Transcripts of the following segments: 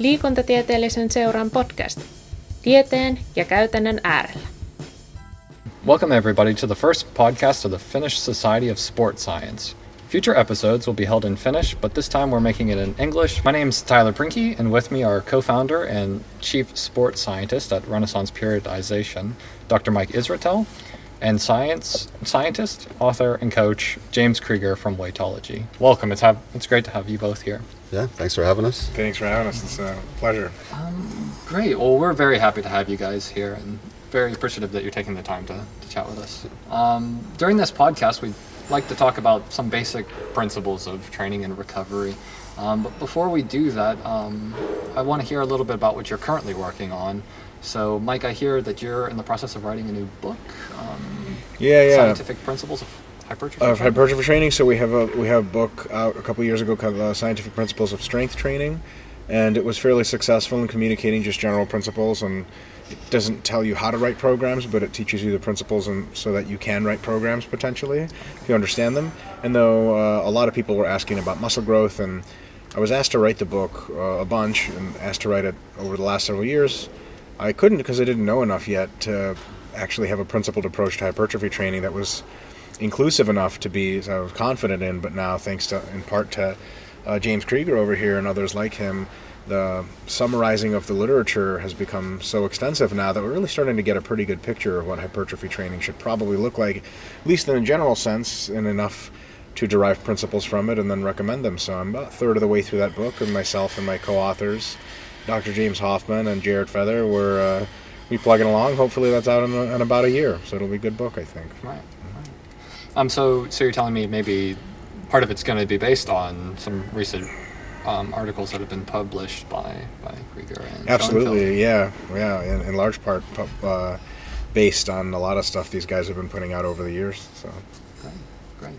Liikuntatieteellisen seuran podcast. Tieteen ja käytännön äärellä. Welcome, everybody, to the first podcast of the Finnish Society of Sport Science. Future episodes will be held in Finnish, but this time we're making it in English. My name's Tyler Prinkey, and with me are co founder and chief sports scientist at Renaissance Periodization, Dr. Mike Israetel, and science scientist, author, and coach James Krieger from Weightology. Welcome. It's it's great to have you both here. Yeah, thanks for having us. Thanks for having us. It's a pleasure. Great. Well, we're very happy to have you guys here and very appreciative that you're taking the time to, to chat with us. Um, during this podcast, we'd like to talk about some basic principles of training and recovery. Um, but before we do that, um, I want to hear a little bit about what you're currently working on. So, Mike, I hear that you're in the process of writing a new book. Um, Yeah, yeah. Scientific Principles of Hypertrophy. Of Training. hypertrophy training. So we have a we have a book out a couple years ago called uh, "Scientific Principles of Strength Training," and it was fairly successful in communicating just general principles. And it doesn't tell you how to write programs, but it teaches you the principles, and so that you can write programs potentially if you understand them. And though uh, a lot of people were asking about muscle growth, and I was asked to write the book uh, a bunch, and asked to write it over the last several years. I couldn't because I didn't know enough yet to actually have a principled approach to hypertrophy training that was inclusive enough to be was confident in. But now, thanks to in part to uh, James Krieger over here and others like him, the summarizing of the literature has become so extensive now that we're really starting to get a pretty good picture of what hypertrophy training should probably look like, at least in a general sense, and enough to derive principles from it and then recommend them. So I'm about a third of the way through that book, and myself and my co-authors, Dr. James Hoffmann and Jared Feather, were uh, we plugging along. Hopefully, that's out in, in about a year, so it'll be a good book, I think. Right. Um, so, so you're telling me maybe part of it's going to be based on some recent um, articles that have been published by by Krieger and Schoenfeld. Absolutely, yeah, yeah. In, in large part, pu- uh, based on a lot of stuff these guys have been putting out over the years. So Great, great.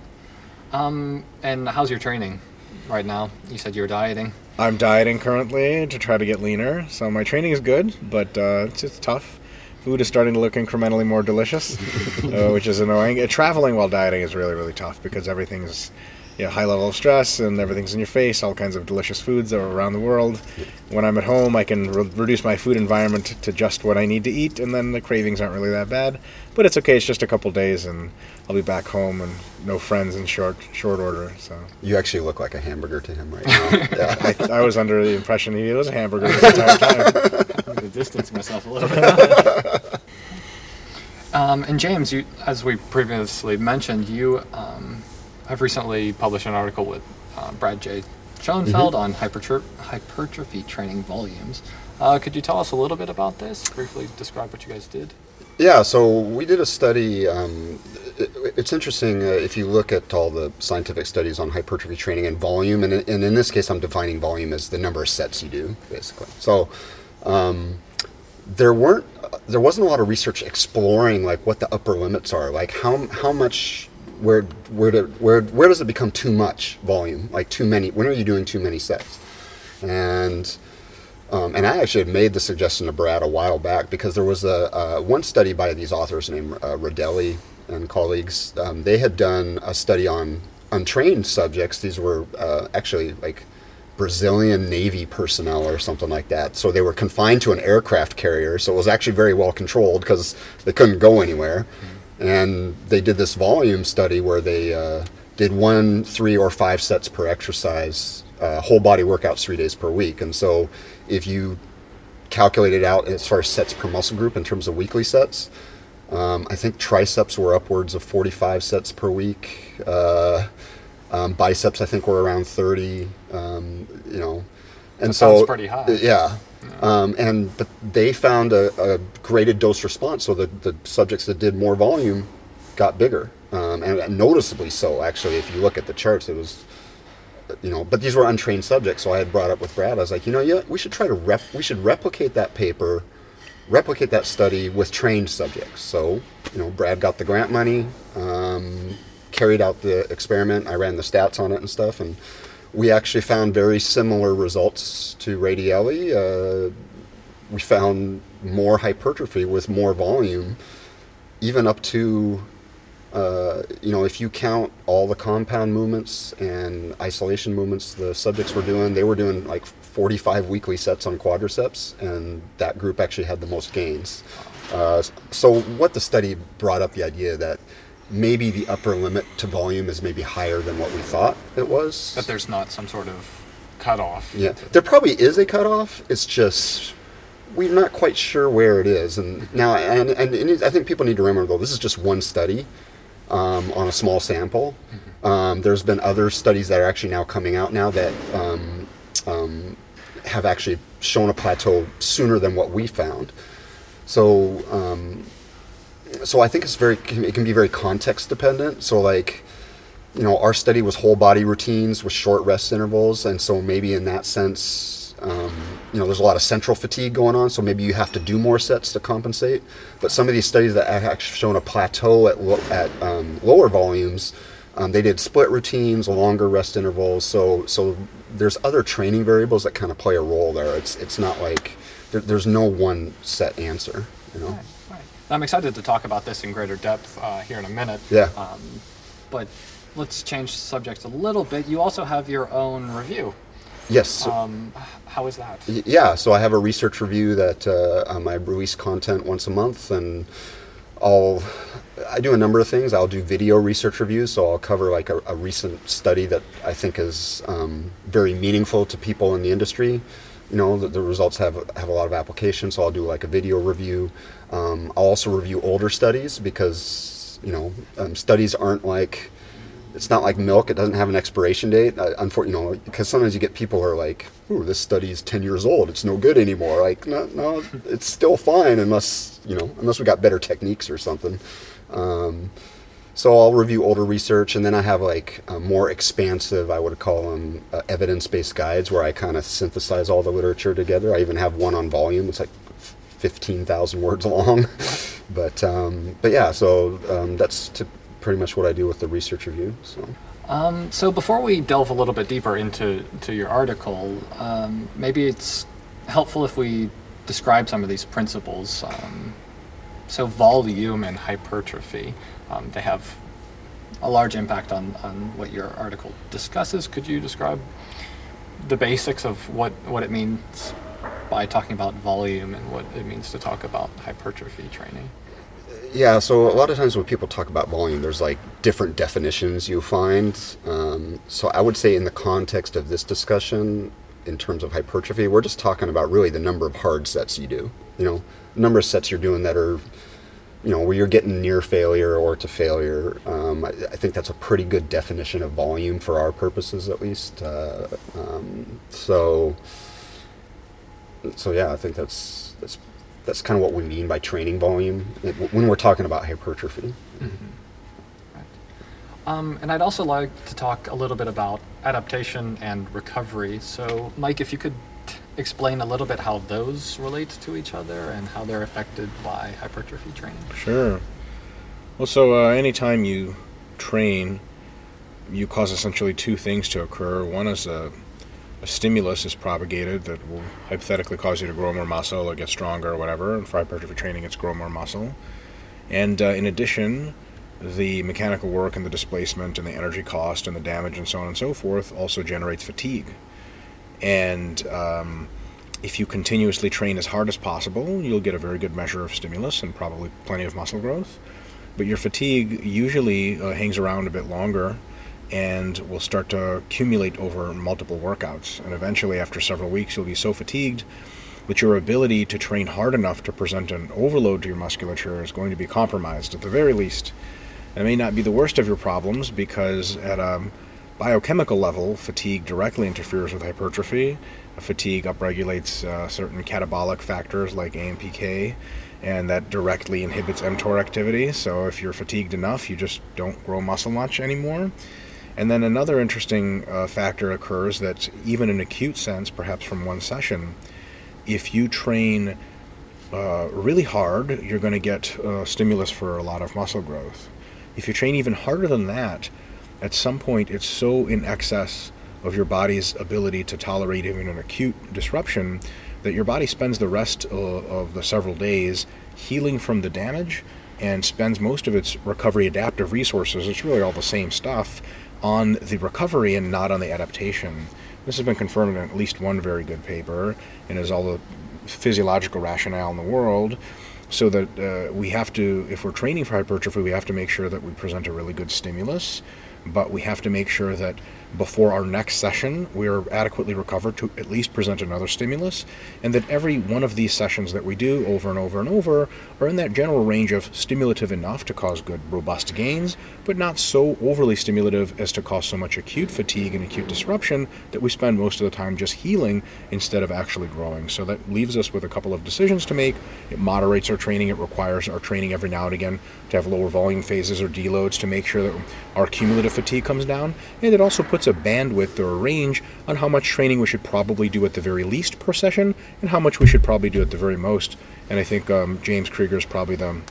Um, and how's your training right now? You said you're dieting. I'm dieting currently to try to get leaner. So my training is good, but uh, it's just tough. Food is starting to look incrementally more delicious, uh, which is annoying. Uh, traveling while dieting is really, really tough because everything's you know, high level of stress and everything's in your face. All kinds of delicious foods are around the world. When I'm at home, I can re- reduce my food environment to just what I need to eat, and then the cravings aren't really that bad. But it's okay. It's just a couple days, and I'll be back home and no friends in short short order. So You actually look like a hamburger to him right now. yeah. I, I was under the impression he was a hamburger the entire time. I'm going to distance myself a little bit. Um, and James, you, as we previously mentioned, you um, have recently published an article with uh, Brad J. Schoenfeld on hypertro- hypertrophy training volumes. Uh, could you tell us a little bit about this? Briefly describe what you guys did. Yeah, so we did a study. Um, it, it's interesting uh, if you look at all the scientific studies on hypertrophy training and volume, and, and in this case, I'm defining volume as the number of sets you do, basically. So um, there weren't, there wasn't a lot of research exploring like what the upper limits are, like how how much. Where where do, where where does it become too much volume? Like too many? When are you doing too many sets? And um, and I actually had made the suggestion to Brad a while back because there was a uh, one study by these authors named uh, Radaelli and colleagues. Um, they had done a study on untrained subjects. These were uh, actually like Brazilian Navy personnel or something like that. So they were confined to an aircraft carrier. So it was actually very well controlled because they couldn't go anywhere. And they did this volume study where they uh, did one, three, or five sets per exercise, uh, whole body workouts three days per week. And so if you calculate it out as far as sets per muscle group in terms of weekly sets, um, I think triceps were upwards of 45 sets per week. Uh, um, biceps, I think, were around 30. Um, you know, and That so sounds pretty high. Yeah, um, and but they found a, a graded dose response. So the the subjects that did more volume got bigger, um, and noticeably so. Actually, if you look at the charts, it was you know, but these were untrained subjects. So I had brought up with Brad. I was like, you know, yeah, we should try to rep. We should replicate that paper, replicate that study with trained subjects. So you know, Brad got the grant money, um, carried out the experiment. I ran the stats on it and stuff, and we actually found very similar results to Radaelli. Uh, we found more hypertrophy with more volume, even up to Uh, you know, if you count all the compound movements and isolation movements the subjects were doing, they were doing like 45 weekly sets on quadriceps, and that group actually had the most gains. Uh, so, what the study brought up the idea that maybe the upper limit to volume is maybe higher than what we thought it was. But there's not some sort of cutoff. Yeah, there probably is a cutoff. It's just we're not quite sure where it is. And now, and, and, and I think people need to remember though, this is just one study um, on a small sample. Um, there's been other studies that are actually now coming out now that um, um have actually shown a plateau sooner than what we found. So, um, so I think it's very it can be very context dependent. So like you know, our study was whole body routines with short rest intervals, and so maybe in that sense, um, you know, there's a lot of central fatigue going on, so maybe you have to do more sets to compensate. But some of these studies that have shown a plateau at lo- at um, lower volumes, um, they did split routines, longer rest intervals. So so there's other training variables that kind of play a role there. It's it's not like there, there's no one set answer. You know. I'm excited to talk about this in greater depth uh, here in a minute. Yeah. Um, but let's change subjects a little bit. You also have your own review. Yes. Um, how is that? Yeah, so I have a research review that uh, um, I release content once a month, and I'll I do a number of things. I'll do video research reviews, so I'll cover like a, a recent study that I think is um, very meaningful to people in the industry. You know, the, the, results have have a lot of application, so I'll do like a video review. Um, I'll also review older studies because you know um, studies aren't like it's not like milk; it doesn't have an expiration date. Uh, unfortunately, you know, because sometimes you get people who are like, "Ooh, this study is ten years old; it's no good anymore." Like, no, no, it's still fine unless you know, unless we got better techniques or something. Um, so I'll review older research, and then I have like more expansive, I would call them uh, evidence-based guides, where I kind of synthesize all the literature together. I even have one on volume; it's like fifteen thousand words long. but um, but yeah, so um, that's to pretty much what I do with the research review. So. Um, so before we delve a little bit deeper into to your article, um, maybe it's helpful if we describe some of these principles. So volume and hypertrophy, um, they have a large impact on, on what your article discusses. Could you describe the basics of what, what it means by talking about volume and what it means to talk about hypertrophy training? Yeah, so a lot of times when people talk about volume, there's like different definitions you find. Um, so I would say, in the context of this discussion, in terms of hypertrophy, we're just talking about really the number of hard sets you do. You know, number of sets you're doing that are, you know, where you're getting near failure or to failure. Um, I, I, think that's a pretty good definition of volume for our purposes, at least. Uh, um, so, so yeah, I think that's that's that's kind of what we mean by training volume when we're talking about hypertrophy. Mm-hmm. Um, and I'd also like to talk a little bit about adaptation and recovery. So, Mike, if you could explain a little bit how those relate to each other and how they're affected by hypertrophy training. Sure. Well, so uh, anytime you train, you cause essentially two things to occur. One is a a stimulus is propagated that will hypothetically cause you to grow more muscle or get stronger or whatever. And for hypertrophy training, it's grow more muscle. And uh, in addition, the mechanical work and the displacement and the energy cost and the damage and so on and so forth also generates fatigue. And um, if you continuously train as hard as possible, you'll get a very good measure of stimulus and probably plenty of muscle growth. But your fatigue usually uh, hangs around a bit longer and will start to accumulate over multiple workouts. And eventually, after several weeks, you'll be so fatigued that your ability to train hard enough to present an overload to your musculature is going to be compromised at the very least. It may not be the worst of your problems because, at a biochemical level, fatigue directly interferes with hypertrophy. Fatigue upregulates uh, certain catabolic factors like AMPK, and that directly inhibits mTOR activity. So, if you're fatigued enough, you just don't grow muscle much anymore. And then another interesting uh, factor occurs that, even in acute sense, perhaps from one session, if you train uh, really hard, you're going to get uh, stimulus for a lot of muscle growth. If you train even harder than that, at some point it's so in excess of your body's ability to tolerate even an acute disruption that your body spends the rest of the several days healing from the damage and spends most of its recovery adaptive resources, it's really all the same stuff, on the recovery and not on the adaptation. This has been confirmed in at least one very good paper and is all the physiological rationale in the world. So that uh, we have to, if we're training for hypertrophy, we have to make sure that we present a really good stimulus, but we have to make sure that before our next session, we are adequately recovered to at least present another stimulus, and that every one of these sessions that we do over and over and over are in that general range of stimulative enough to cause good, robust gains, but not so overly stimulative as to cause so much acute fatigue and acute disruption that we spend most of the time just healing instead of actually growing. So that leaves us with a couple of decisions to make. It moderates our training, it requires our training every now and again to have lower volume phases or deloads to make sure that our cumulative fatigue comes down, and it also puts puts a bandwidth or a range on how much training we should probably do at the very least per session and how much we should probably do at the very most. And I think um, James Krieger is probably the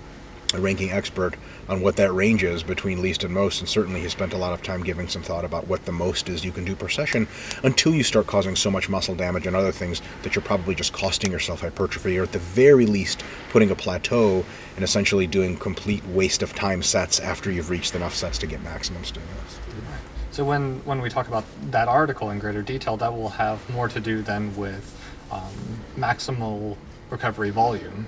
ranking expert on what that range is between least and most, and certainly he spent a lot of time giving some thought about what the most is you can do per session until you start causing so much muscle damage and other things that you're probably just costing yourself hypertrophy, or at the very least putting a plateau and essentially doing complete waste of time sets after you've reached enough sets to get maximum stimulus. So when, when we talk about that article in greater detail, that will have more to do then with um, maximal recovery volume,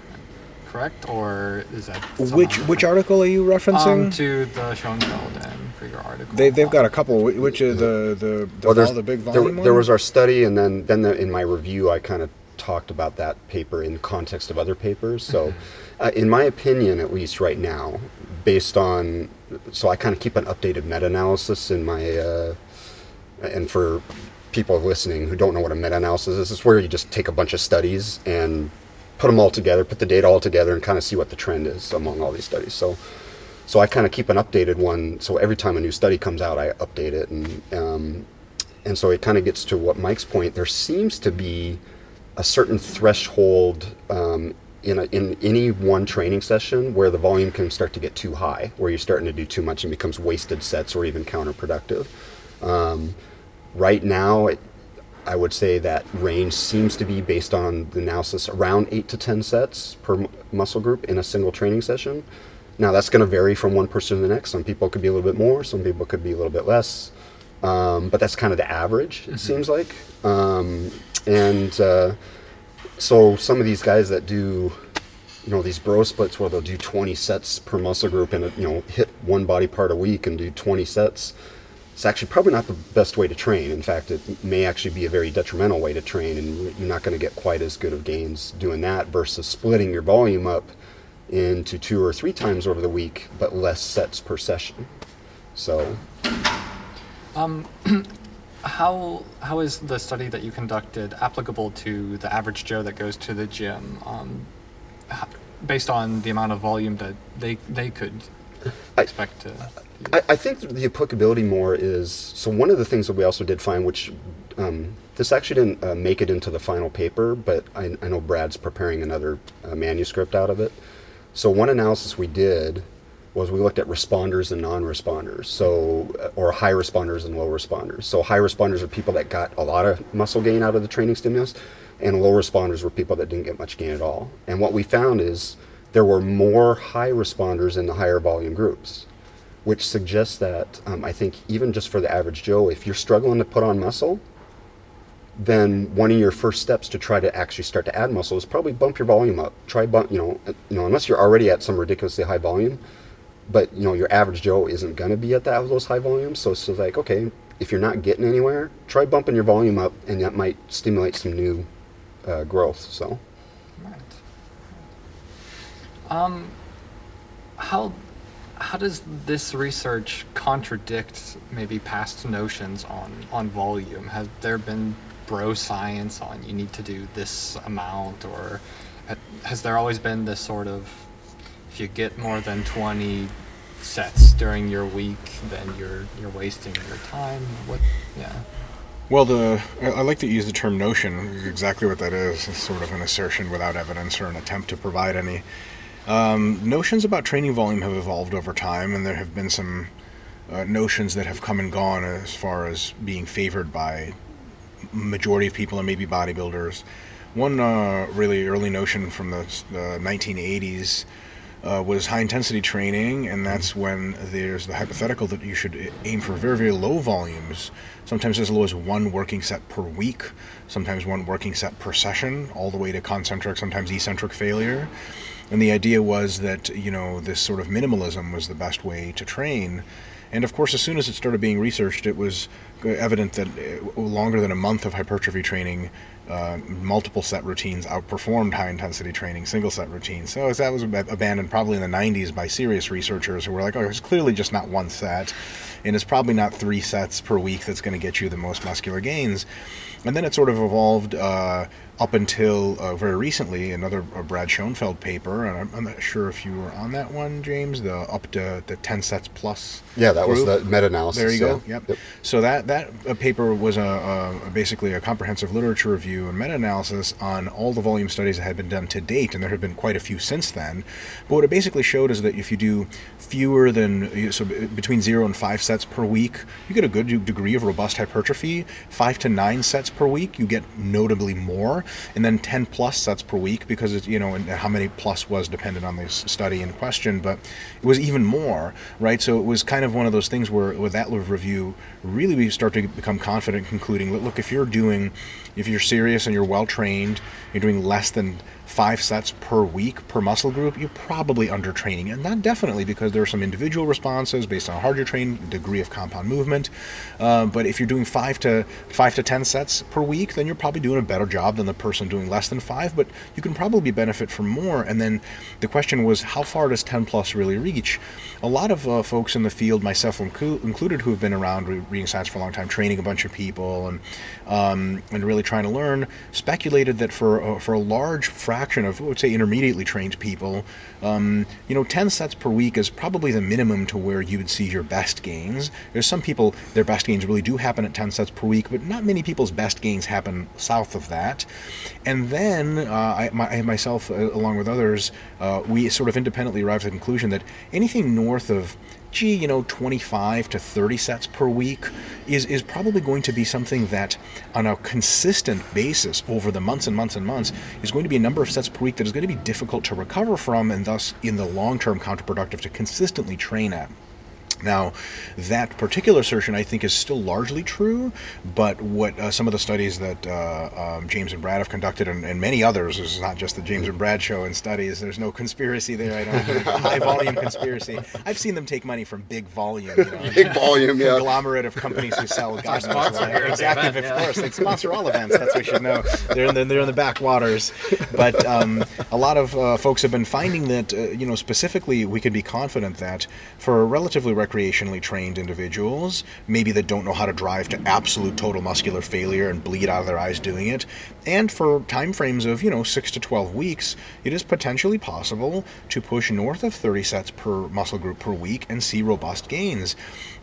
correct? Or is that which which article are you referencing? Um, to the Schoenfeld and Krieger article. They they've got a couple. Which is the the the, well, vol- the big volume there, there, was our study, and then then the, in my review, I kind of talked about that paper in context of other papers. So, mm-hmm. uh, in my opinion, at least right now, based on so I kind of keep an updated meta-analysis in my uh, and for people listening who don't know what a meta-analysis is, it's where you just take a bunch of studies and put them all together, put the data all together, and kind of see what the trend is among all these studies. So, so I kind of keep an updated one. So every time a new study comes out, I update it, and um, and so it kind of gets to what Mike's point. There seems to be a certain threshold um, in, a, in any one training session where the volume can start to get too high, where you're starting to do too much and becomes wasted sets or even counterproductive. Um, right now, it, I would say that range seems to be based on the analysis around eight to ten sets per m- muscle group in a single training session. Now that's going to vary from one person to the next. Some people could be a little bit more, some people could be a little bit less, um, but that's kind of the average. It mm-hmm. seems like, um, and uh, so some of these guys that do you know these bro splits where they'll do 20 sets per muscle group and you know hit one body part a week and do 20 sets it's actually probably not the best way to train. In fact it may actually be a very detrimental way to train and you're not going to get quite as good of gains doing that versus splitting your volume up into two or three times over the week but less sets per session. So um how how is the study that you conducted applicable to the average Joe that goes to the gym, um, based on the amount of volume that they they could expect I, to? I, I, think the applicability more is so. One of the things that we also did find, which um, this actually didn't uh, make it into the final paper, but I, I know Brad's preparing another uh, manuscript out of it. So one analysis we did was we looked at responders and non-responders, so or high responders and low responders. So high responders are people that got a lot of muscle gain out of the training stimulus, and low responders were people that didn't get much gain at all. And what we found is there were more high responders in the higher volume groups, which suggests that um, I think even just for the average Joe, if you're struggling to put on muscle, then one of your first steps to try to actually start to add muscle is probably bump your volume up. Try bump, you know, you know, unless you're already at some ridiculously high volume but you know your average Joe isn't going to be at that those high volumes. So it's like okay, if you're not getting anywhere, try bumping your volume up, and that might stimulate some new uh, growth. So. Right. Um, how how does this research contradict maybe past notions on on volume? Has there been bro science on you need to do this amount, or has there always been this sort of if you get more than 20 sets during your week, then you're you're wasting your time. What? Yeah. Well, the I like to use the term notion. Exactly what that is. It's sort of an assertion without evidence or an attempt to provide any. Um, notions about training volume have evolved over time, and there have been some uh, notions that have come and gone as far as being favored by majority of people and maybe bodybuilders. One uh, really early notion from the, the 1980s uh, was high intensity training, and that's when there's the hypothetical that you should aim for very, very low volumes, sometimes as low as one working set per week, sometimes one working set per session, all the way to concentric, sometimes eccentric failure. And the idea was that, you know, this sort of minimalism was the best way to train. And of course, as soon as it started being researched, it was evident that uh, longer than a month of hypertrophy training uh, multiple set routines outperformed high intensity training single set routines. So that was abandoned probably in the 90s by serious researchers who were like, oh, it's clearly just not one set, and it's probably not three sets per week that's going to get you the most muscular gains. And then it sort of evolved uh, up until uh, very recently, another Brad Schoenfeld paper, and I'm, I'm, not sure if you were on that one, James, the up to the 10 sets plus. Yeah, that group. was the meta-analysis. There you go. Yep. yep. So that that uh, paper was a, a, basically a comprehensive literature review and meta-analysis on all the volume studies that had been done to date, and there have been quite a few since then. But what it basically showed is that if you do fewer than so between zero and five sets per week, you get a good degree of robust hypertrophy. Five to nine sets per week, you get notably more and then 10 plus sets per week because it's, you know, and how many plus was dependent on the study in question, but it was even more, right? So it was kind of one of those things where with that review, really we start to become confident concluding, that look, if you're doing, if you're serious and you're well trained, you're doing less than five sets per week per muscle group, you're probably under training. And not definitely because there are some individual responses based on how hard you train, degree of compound movement. Uh, but if you're doing five to five to ten sets per week, then you're probably doing a better job than the person doing less than five. But you can probably benefit from more. And then the question was, how far does 10 plus really reach? A lot of uh, folks in the field, myself included, who have been around reading science for a long time, training a bunch of people and um, and really trying to learn, speculated that for uh, for a large fraction of, let's say, intermediately trained people, um, you know, 10 sets per week is probably the minimum to where you would see your best gains. There's some people, their best gains really do happen at 10 sets per week, but not many people's best gains happen south of that. And then uh, I, my, myself, uh, along with others, uh, we sort of independently arrived at the conclusion that anything north of gee, you know, 25 to 30 sets per week is, is probably going to be something that, on a consistent basis over the months and months and months, is going to be a number of sets per week that is going to be difficult to recover from and thus, in the long term, counterproductive to consistently train at. Now, that particular assertion I think is still largely true, but what uh, some of the studies that uh, um, James and Brad have conducted, and, and, many others, this is not just the James and Brad show and studies. There's no conspiracy there. I don't high volume conspiracy. I've seen them take money from big volume, you know, big volume, yeah, conglomerate of companies who sell God knows what. Exactly, event, of course, they sponsor all events. That's what you should know. They're in the they're in the backwaters, but um, a lot of uh, folks have been finding that uh, you know specifically we could be confident that for a relatively rec- recreationally trained individuals, maybe that don't know how to drive to absolute total muscular failure and bleed out of their eyes doing it. And for time frames of, you know, 6 to 12 weeks, it is potentially possible to push north of 30 sets per muscle group per week and see robust gains.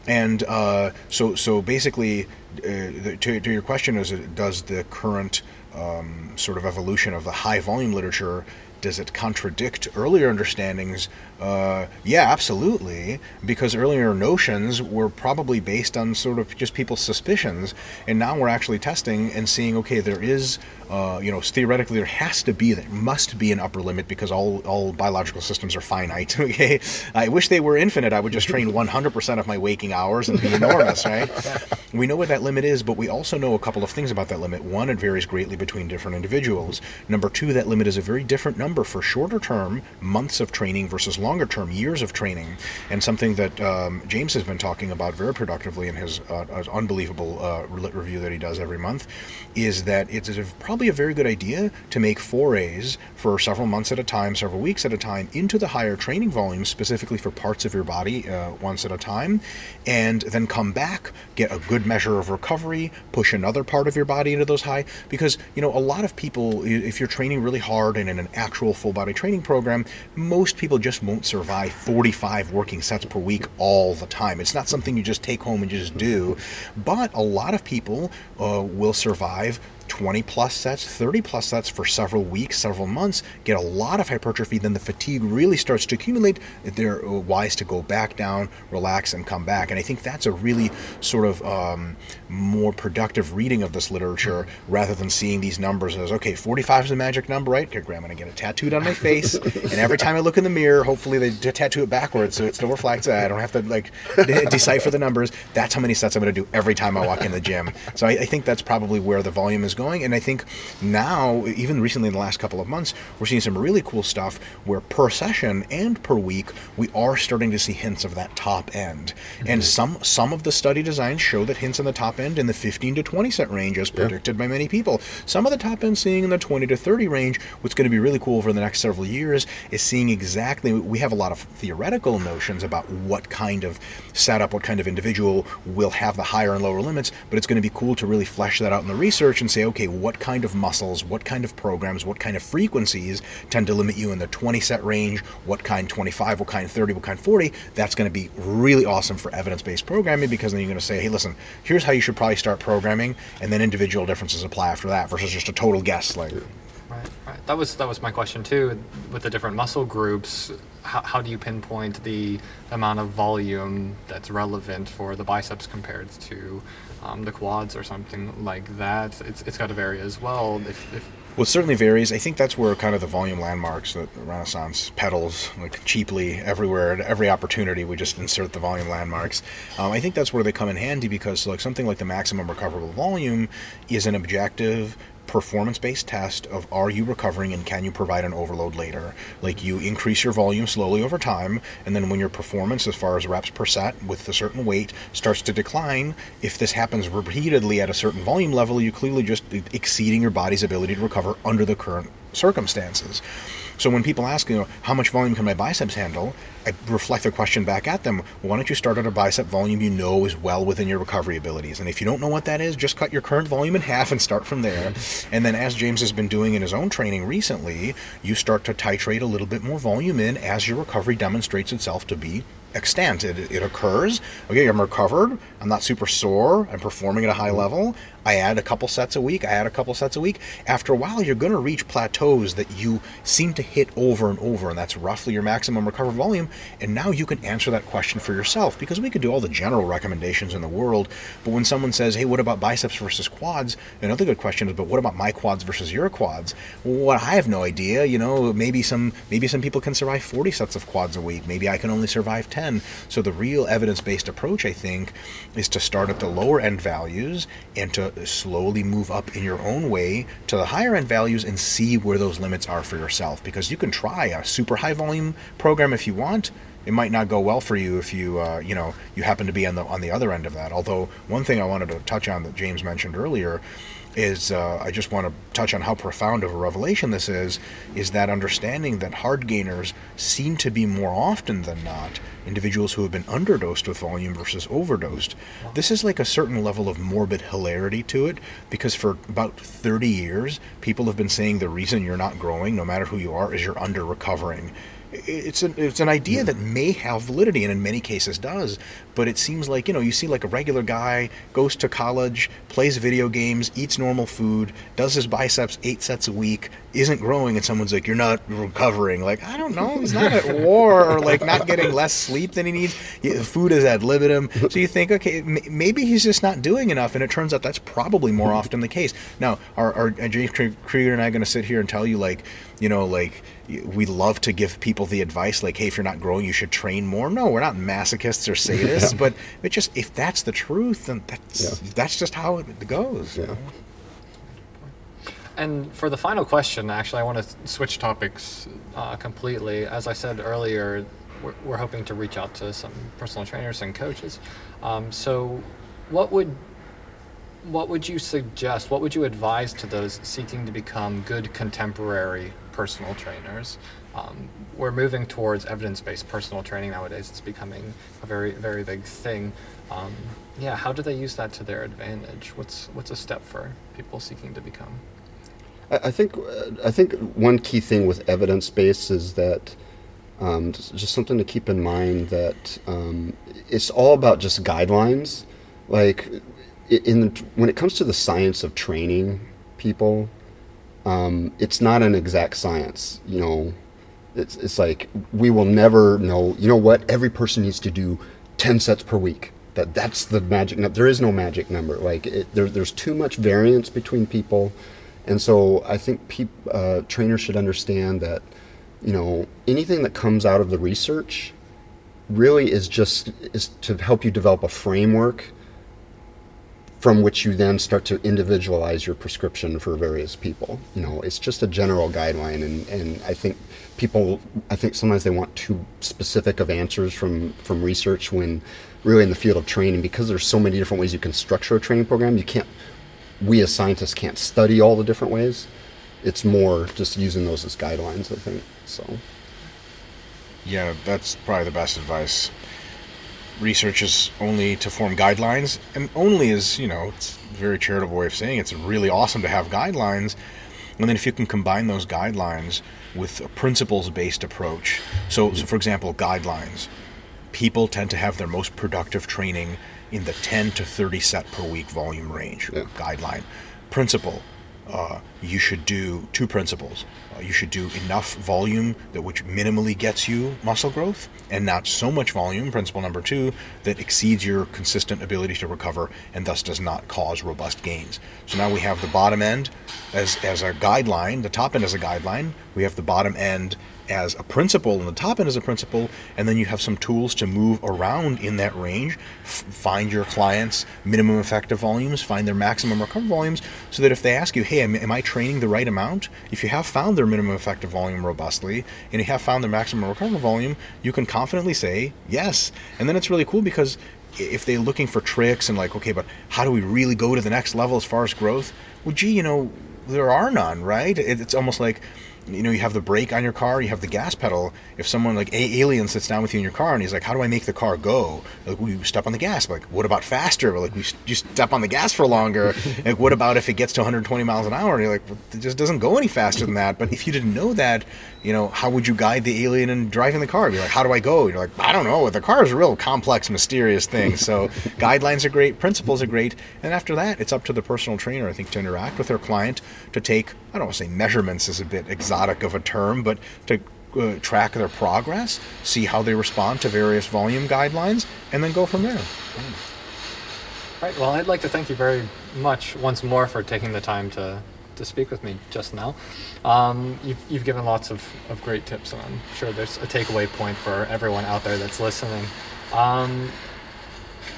And uh, so, so basically, uh, to, to your question, is does the current um, sort of evolution of the high volume literature does it contradict earlier understandings uh, yeah, absolutely. Because earlier notions were probably based on sort of just people's suspicions, and now we're actually testing and seeing. Okay, there is, uh, you know, theoretically there has to be, there must be an upper limit because all all biological systems are finite. Okay, I wish they were infinite. I would just train 100% of my waking hours and be enormous, right? We know what that limit is, but we also know a couple of things about that limit. One, it varies greatly between different individuals. Number two, that limit is a very different number for shorter term months of training versus longer term years of training, and something that um, James has been talking about very productively in his uh, uh unbelievable uh, review that he does every month, is that it's a, probably a very good idea to make forays for several months at a time, several weeks at a time, into the higher training volumes, specifically for parts of your body uh, once at a time, and then come back, get a good measure of recovery, push another part of your body into those high. Because, you know, a lot of people, if you're training really hard and in an actual full body training program, most people just won't survive 45 working sets per week all the time. It's not something you just take home and just do, but a lot of people uh, will survive 20 plus sets, 30 plus sets for several weeks, several months, get a lot of hypertrophy, then the fatigue really starts to accumulate. They're wise to go back down, relax, and come back. And I think that's a really sort of um, more productive reading of this literature rather than seeing these numbers as, okay, 45 is the magic number, right? Okay, I'm going to get it tattooed on my face. and every time I look in the mirror, hopefully they tattoo it backwards so it still reflects. I don't have to like de- decipher the numbers. That's how many sets I'm going to do every time I walk in the gym. So I, I think that's probably where the volume is going. And I think now, even recently in the last couple of months, we're seeing some really cool stuff where per session and per week, we are starting to see hints of that top end. Mm-hmm. And some some of the study designs show that hints in the top end in the 15 to 20 set range, as predicted yeah. by many people. Some of the top end seeing in the 20 to 30 range. What's going to be really cool over the next several years is seeing exactly. We have a lot of theoretical notions about what kind of setup, what kind of individual will have the higher and lower limits, but it's going to be cool to really flesh that out in the research and say, okay, what kind of muscles, what kind of programs, what kind of frequencies tend to limit you in the 20 set range, what kind 25, what kind 30, what kind 40. That's going to be really awesome for evidence based programming because then you're going to say, hey, listen, here's how you should probably start programming, and then individual differences apply after that versus just a total guess. Like, Right, right. That was that was my question too. With the different muscle groups, how, how do you pinpoint the amount of volume that's relevant for the biceps compared to um, the quads or something like that? It's it's got to vary as well. If, if well, it certainly varies. I think that's where kind of the volume landmarks that Renaissance peddles like cheaply everywhere at every opportunity. We just insert the volume landmarks. Um, I think that's where they come in handy because like something like the maximum recoverable volume is an objective performance based test of are you recovering and can you provide an overload later. Like you increase your volume slowly over time, and then when your performance, as far as reps per set with a certain weight, starts to decline, if this happens repeatedly at a certain volume level, you're clearly just exceeding your body's ability to recover under the current circumstances. So when people ask, you know, how much volume can my biceps handle, I reflect the question back at them. Why don't you start at a bicep volume you know is well within your recovery abilities? And if you don't know what that is, just cut your current volume in half and start from there. And then, as James has been doing in his own training recently, you start to titrate a little bit more volume in as your recovery demonstrates itself to be extent. It, it occurs. Okay, I'm recovered. I'm not super sore. I'm performing at a high mm. level. I add a couple sets a week. I add a couple sets a week. After a while, you're going to reach plateaus that you seem to hit over and over, and that's roughly your maximum recovered volume. And now you can answer that question for yourself because we could do all the general recommendations in the world. But when someone says, hey, what about biceps versus quads? Another good question is, but what about my quads versus your quads? Well, I have no idea. You know, maybe some maybe some people can survive 40 sets of quads a week. Maybe I can only survive 10. So the real evidence-based approach, I think, is to start at the lower end values and to slowly move up in your own way to the higher end values and see where those limits are for yourself. Because you can try a super high volume program if you want. It might not go well for you if you uh, you know you happen to be on the on the other end of that. Although one thing I wanted to touch on that James mentioned earlier is uh, I just want to touch on how profound of a revelation this is, is that understanding that hard gainers seem to be more often than not individuals who have been underdosed with volume versus overdosed. This is like a certain level of morbid hilarity to it because for about 30 years, people have been saying the reason you're not growing, no matter who you are, is you're under recovering it's an it's an idea that may have validity and in many cases does but it seems like you know you see like a regular guy goes to college plays video games eats normal food does his biceps eight sets a week isn't growing and someone's like you're not recovering. Like i don't know. He's not at war or like not getting less sleep than he needs. Food is ad libitum. So you think okay maybe he's just not doing enough and it turns out that's probably more often the case. Now are, are james krieger and i going to sit here and tell you like you know like we love to give people the advice like, hey, if you're not growing, you should train more. No, we're not masochists or sadists, yeah. but it just if that's the truth, then that's yeah. that's just how it goes. Yeah. And for the final question, actually, I want to switch topics uh, completely. As I said earlier, we're, we're, hoping to reach out to some personal trainers and coaches. Um, so, what would what would you suggest? What would you advise to those seeking to become good contemporary personal trainers. Um, we're moving towards evidence-based personal training nowadays. It's becoming a very, very big thing. Um, yeah, how do they use that to their advantage? What's what's a step for people seeking to become? I, think I think one key thing with evidence-based is that um, just something to keep in mind that um, it's all about just guidelines. Like in when it comes to the science of training, people. Um, it's not an exact science, you know. It's, it's like we will never know. You know what? Every person needs to do ten sets per week. That that's the magic number. There is no magic number. Like it, there, there's too much variance between people, and so I think peop, uh, trainers should understand that, you know, anything that comes out of the research really is just is to help you develop a framework from which you then start to individualize your prescription for various people. You know, it's just a general guideline, and, and I think people, I think sometimes they want too specific of answers from from research when really in the field of training because there's so many different ways you can structure a training program. You can't, we as scientists can't study all the different ways. It's more just using those as guidelines. I think so. Yeah, that's probably the best advice. Research is only to form guidelines, and only is, you know, it's a very charitable way of saying it. it's really awesome to have guidelines. And then if you can combine those guidelines with a principles based approach. So, so, for example, guidelines. People tend to have their most productive training in the 10 to 30 set per week volume range. Yeah. Guideline. Principle uh, you should do two principles. Uh, you should do enough volume that which minimally gets you muscle growth, and not so much volume. Principle number two that exceeds your consistent ability to recover, and thus does not cause robust gains. So now we have the bottom end as as a guideline, the top end as a guideline. We have the bottom end as a principle and the top end as a principle, and then you have some tools to move around in that range, f- find your clients' minimum effective volumes, find their maximum recovery volumes, so that if they ask you, hey, am, am I training the right amount? If you have found their minimum effective volume robustly, and you have found their maximum recovery volume, you can confidently say yes. And then it's really cool because if they're looking for tricks and like, okay, but how do we really go to the next level as far as growth? Well, gee, you know, there are none, right? It's almost like you know you have the brake on your car you have the gas pedal. If someone like a alien sits down with you in your car and he's like how do i make the car go? Like we step on the gas. Like what about faster? Like we just step on the gas for longer. Like what about if it gets to 120 miles an hour? And you're like well, it just doesn't go any faster than that. But if you didn't know that you know how would you guide the alien in driving the car? Be like how do i go? You're like i don't know. The car is a real complex mysterious thing. So guidelines are great principles are great and after that it's up to the personal trainer i think to interact with their client to take i don't want to say measurements is a bit exotic of a term but to uh, track their progress, see how they respond to various volume guidelines, and then go from there. Right. Well, I'd like to thank you very much once more for taking the time to, to speak with me just now. Um, you've, you've given lots of, of great tips, and I'm sure there's a takeaway point for everyone out there that's listening. Um,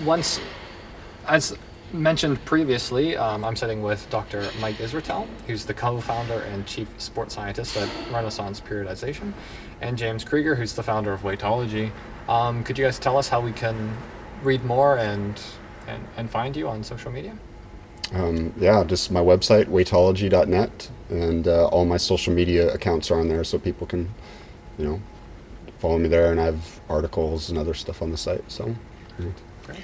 once, as mentioned previously, um, I'm sitting with Dr. Mike Israetel, who's the co-founder and chief sports scientist at Renaissance Periodization, and James Krieger, who's the founder of Weightology. Um, could you guys tell us how we can read more and and, and find you on social media? Um, yeah, just my website, weightology.net, and uh, all my social media accounts are on there so people can, you know, follow me there. And I have articles and other stuff on the site. So, Great.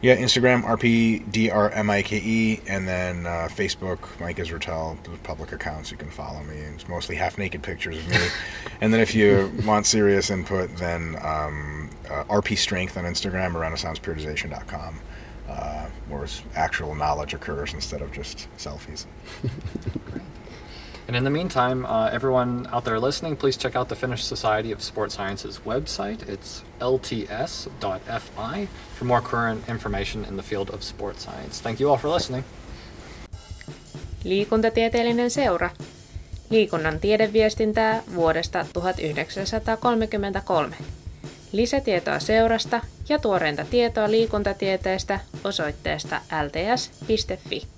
Yeah, Instagram, RPDRMIKE, and then uh, Facebook, Mike Israetel, the public accounts. You can follow me. It's mostly half naked pictures of me. and then if you want serious input, then um, uh, RP Strength on Instagram or RenaissancePeriodization.com, uh, where actual knowledge occurs instead of just selfies. And in the meantime, uh, everyone out there listening, please check out the Finnish Society of Sports Sciences website. It's lts.fi for more current information in the field of sports science. Thank you all for listening. Liikuntatieteellinen seura. Liikunnan tiedeviestintää vuodesta 1933. Lisätietoa seurasta ja tuoreinta tietoa liikuntatieteestä osoitteesta lts.fi.